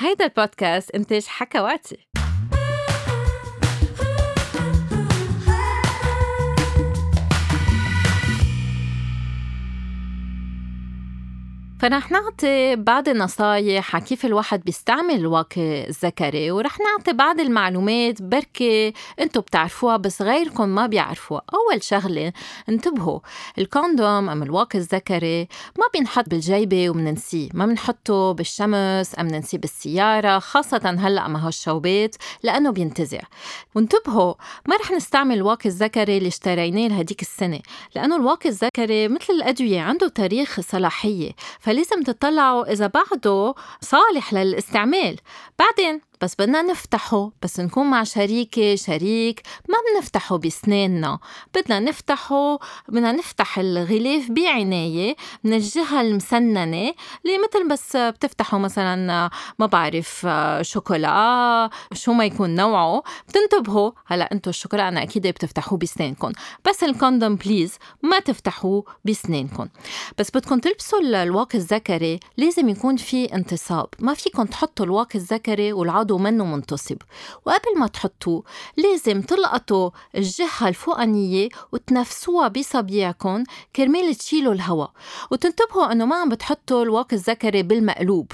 هيدا البودكاست إنتاج حكواتي. فرح نعطي بعض النصايح على كيف الواحد بيستعمل الواقي الذكري ورح نعطي بعض المعلومات بركي أنتم بتعرفوها بس غيركم ما بيعرفوها. أول شغلة انتبهوا الكوندوم أم الواقي الذكري ما بينحط بالجيبة ومننسيه ما بنحطه بالشمس أم ننسيه بالسيارة خاصة هلأ مع هالشوبات لأنه بينتزع. وانتبهوا ما رح نستعمل الواقي الذكري اللي اشتريناه لهديك السنة لأنه الواقي الذكري مثل الأدوية عنده تاريخ صلاحية فلازم تطلعوا إذا بعده صالح للاستعمال. بعدين بس بدنا نفتحه بس نكون مع شريكة شريك ما بنفتحه بسناننا. بدنا نفتحه بدنا نفتح الغلاف بعناية من الجهة المسننة اللي مثل بس بتفتحوا مثلا ما بعرف شوكولا شو ما يكون نوعه بتنتبهوا. هلأ أنتم الشوكولا أنا أكيد بتفتحوه بسنانكم. بس الكوندوم بليز ما تفتحوه بسنانكم. بس بدكم تلبسوا الواقي الذكري لازم يكون في انتصاب. ما فيكم تحطوا الواقي الذكري والعضو بعده منه منتصب. وقبل ما تحطوه لازم تلقطوا الجهة الفوقانية وتنفسوها بصبيعكم كرمال تشيلوا الهواء. وتنتبهوا إنه ما عم بتحطوا الواقي الذكري بالمقلوب.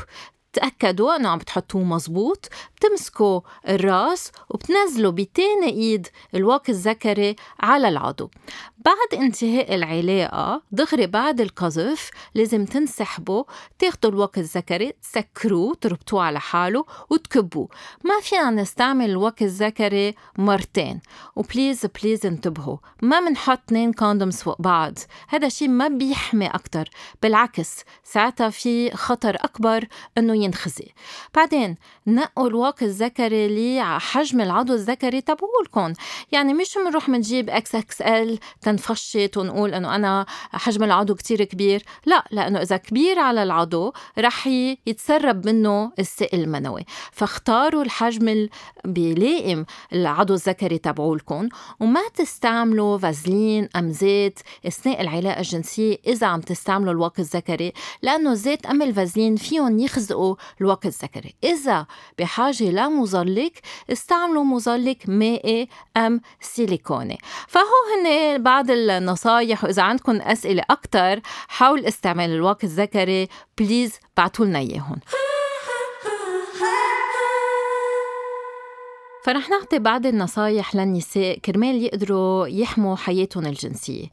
تأكدوا إنه عم بتحطوه مزبوط بتمسكوا الراس وبتنزلوا بتاني إيد الواقي الذكري على العضو. بعد انتهاء العلاقة دغري بعد القذف لازم تنسحبوا تاخدوا الوقت الذكري تسكروه تربطوه على حاله وتكبوه. ما فينا نستعمل الواقي الذكري مرتين. و please please انتبهوا ما منحط اثنين condoms فوق بعض. هذا شيء ما بيحمي أكتر. بالعكس ساعتها في خطر أكبر إنه ينخزق. بعدين نقوا الواقي الذكري اللي على حجم العضو الذكري تبعولكم يعني مش بنروح بنجيب إكس إكس إل تنفشت ونقول إنه أنا حجم العضو كتير كبير. لا لأنه إذا كبير على العضو رح يتسرب منه السائل المنوي. فاختاروا الحجم بيلائم العضو الذكري تبعولكم وما تستعملوا فازلين ام زيت أثناء العلاقه الجنسيه إذا عم تستعملوا الواقي الذكري لأنه زيت أم الفازلين فيهم يخزقوا الواقي الذكري. إذا بحاجة لمظلك استعملوا مظلك مائي أم سيليكوني فهو هن بعض النصايح وإذا عندكم أسئلة أكتر حول استعمال الواقي الذكري بليز بعتوا لنا إياهم فرح نعطي بعض النصايح للنساء كرمال يقدروا يحموا حياتهم الجنسية.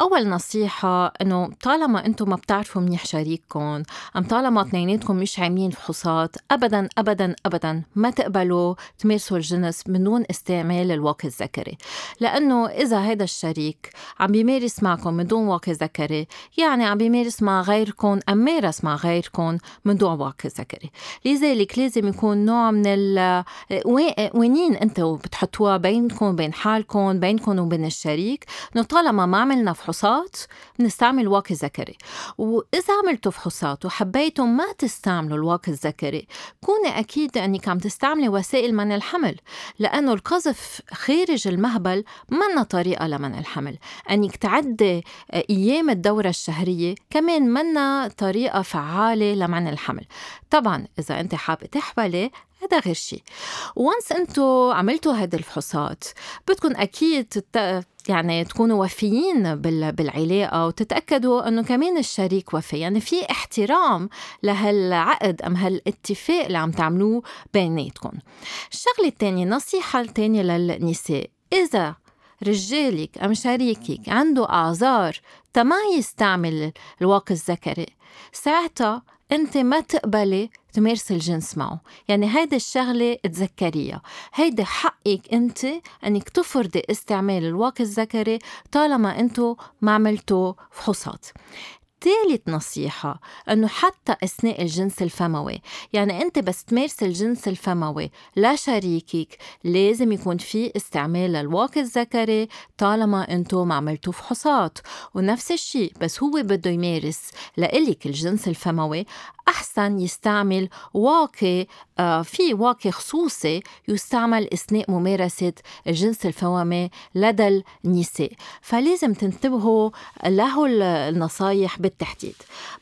أول نصيحة إنه طالما أنتم ما بتعرفوا منيح شريككم أم طالما اثنيناتكم مش عاملين فحوصات أبدا أبدا أبدا ما تقبلوا تمارسوا الجنس من دون استعمال الواقي الذكري. لأنه إذا هذا الشريك عم بيمارس معكم من دون واقي ذكري يعني عم بيمارس مع غيركم أم مارس مع غيركم من دون واقي ذكري لذلك لازم يكون نوع من ال وين قوانين أنتوا بتحطوها بينكم وبين حالكم بينكم وبين الشريك؟ انه طالما ما عملنا فحوصات بنستعمل واقي ذكري وإذا عملتوا فحوصات وحبيتوا ما تستعملوا الواقي الذكري كوني أكيد أنك عم تستعملي وسائل منع الحمل لأنه القذف خارج المهبل منا طريقة لمنع الحمل. أنك تعدي أيام الدورة الشهرية كمان منا طريقة فعالة لمنع الحمل. طبعا إذا أنت حابة تحبلي هذا غير شيء وانس انتو عملتوا هذه الفحوصات بدكم أكيد تت... يعني تكونوا وفيين بالعلاقة وتتأكدوا أنه كمان الشريك وفي يعني في احترام لهالعقد أم هالاتفاق اللي عم تعملوه بيناتكم. الشغلة الثانية نصيحة الثانية للنساء. إذا رجالك أم شريكك عنده أعذار تما يستعمل الواقي الذكري ساعتها أنت ما تقبلي تمارسي الجنس معه. يعني هيدي الشغلة تذكريها هيدي حقك أنت أنك تفرضي استعمال الواقي الذكري طالما أنتو ما عملتوا فحوصات. ثالث نصيحة أنه حتى أثناء الجنس الفموي يعني أنت بس تمارس الجنس الفموي لشريكك لازم يكون في استعمال للواقي الذكري طالما أنتو ما عملتوا فحوصات. ونفس الشيء بس هو بده يمارس لإلك الجنس الفموي أحسن يستعمل واقي آه في واقي خصوصي يستعمل أثناء ممارسة الجنس الفوامي لدى النساء. فلازم تنتبهوا له النصايح بالتحديد.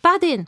بعدين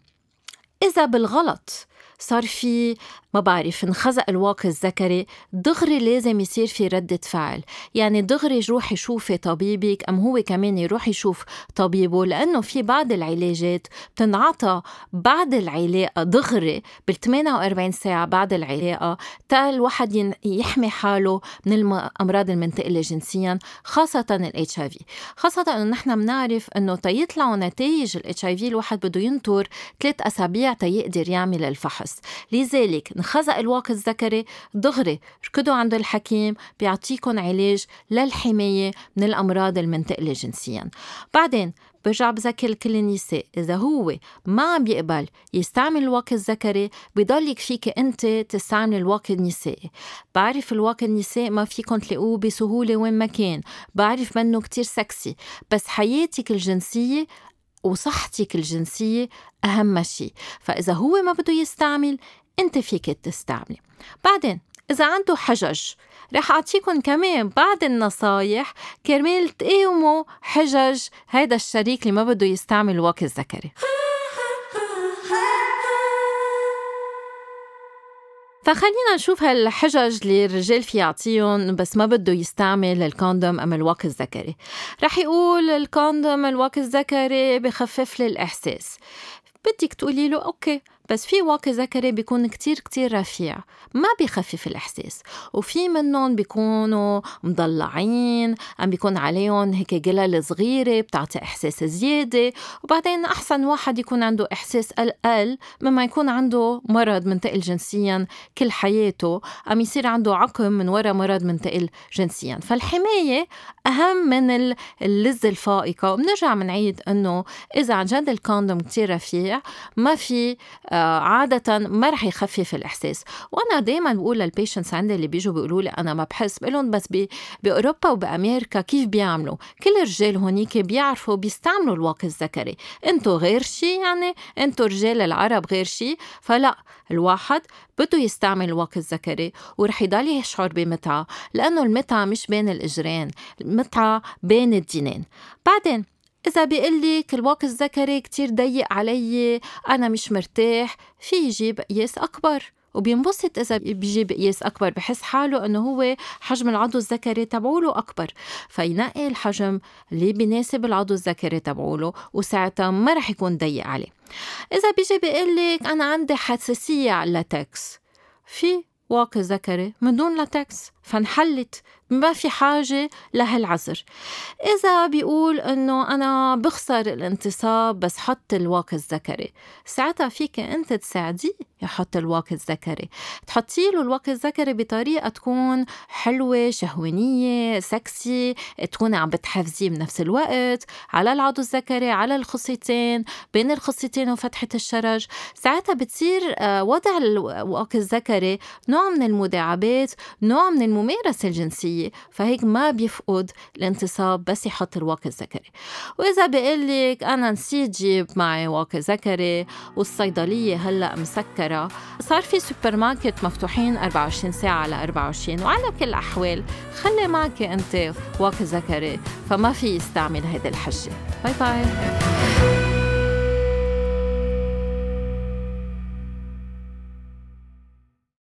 إذا بالغلط صار في ما بعرف انخزق الواقي الذكري دغري لازم يصير في ردة فعل. يعني دغري روحي شوفي طبيبك أم هو كمان يروح يشوف طبيبه؟ لأنه في بعض العلاجات بتنعطى بعد العلاقة دغري بال 48 ساعة بعد العلاقة تا الواحد يحمي حاله من الأمراض المنتقلة جنسيا خاصة اي في خاصة إنه نحن بنعرف إنه تيطلعوا نتائج اي في الواحد بده ينطر ثلاث أسابيع تيقدر يعمل الفحص. لذلك انخزق الواقي الذكري دغري ركضوا عند الحكيم بيعطيكم علاج للحماية من الأمراض المنتقلة جنسيا. بعدين برجع بذكر كل النساء إذا هو ما عم بيقبل يستعمل الواقي الذكري بضل فيك أنت تستعمل الواقي النسائي بعرف الواقي النسائي ما فيكم تلاقوه بسهولة وين ما كان. بعرف منه كتير سكسي. بس حياتك الجنسية وصحتك الجنسية أهم شيء. فإذا هو ما بده يستعمل أنت فيك تستعملي. بعدين إذا عنده حجج رح أعطيكم كمان بعض النصايح كرمال تقاوموا حجج هيدا الشريك اللي ما بده يستعمل الواقي الذكري فخلينا نشوف هالحجج اللي الرجال في يعطيهم بس ما بده يستعمل ال condom أم الواقي الذكري رح يقول ال condom الواقي الذكري بخفف لي الإحساس. بدك تقولي له okay. بس في واقي ذكري بيكون كتير كتير رفيع ما بيخفف الإحساس. وفي منهم بيكونوا مضلعين عم بيكون عليهم هيك جلل صغيرة بتعطي إحساس زيادة. وبعدين أحسن واحد يكون عنده إحساس أقل مما يكون عنده مرض منتقل جنسيا كل حياته عم يصير عنده عقم من وراء مرض منتقل جنسيا. فالحماية أهم من اللذة الفائقة. وبنرجع بنعيد إنه إذا عن جد ال condom كتير رفيع ما في آه، عادة ما رح يخفف الإحساس. وأنا دايما بقول لل patients عندي اللي بيجوا بيقولوا لي أنا ما بحس بقول بس بأوروبا وبأمريكا كيف بيعملوا؟ كل الرجال هونيك بيعرفوا بيستعملوا الواقي الذكري. انتو غير شي يعني؟ انتو رجال العرب غير شي؟ فلا الواحد بده يستعمل الواقي الذكري ورح يضل يشعر بمتعة لأنه المتعة مش بين الإجرين المتعة بين الدينين. بعدين إذا بيقول لك الواقي الذكري كتير ضيق علي أنا مش مرتاح في يجيب قياس أكبر. وبينبسط إذا بيجيب قياس أكبر بحس حاله إنه هو حجم العضو الذكري تبعوله أكبر. فينقي الحجم اللي بيناسب العضو الذكري تبعوله وساعتها ما رح يكون ضيق عليه. إذا بيجي بيقول لك أنا عندي حساسية على اللاتكس في واقي ذكري من دون لاتكس فانحلت ما في حاجة لهالعذر إذا بيقول إنه أنا بخسر الانتصاب بس حط الواقي الذكري ساعتها فيك أنت تساعديه يحط الواقي الذكري. تحطي له الواقي الذكري بطريقة تكون حلوة شهوانية سكسي تكون عم بتحفزيه بنفس الوقت على العضو الذكري على الخصيتين بين الخصيتين وفتحة الشرج. ساعتها بتصير آه، وضع الواقي الذكري نوع من المداعبات نوع من الممارسة الجنسية. فهيك ما بيفقد الانتصاب بس يحط الواقي الذكري. وإذا بقول لك أنا نسيت جيب معي واقي ذكري والصيدلية هلأ مسكرة صار في سوبر ماركت مفتوحين 24 ساعة على 24 وعلى كل الأحوال. خلي معك أنت واقي ذكري فما في يستعمل هيدي الحجة. باي باي.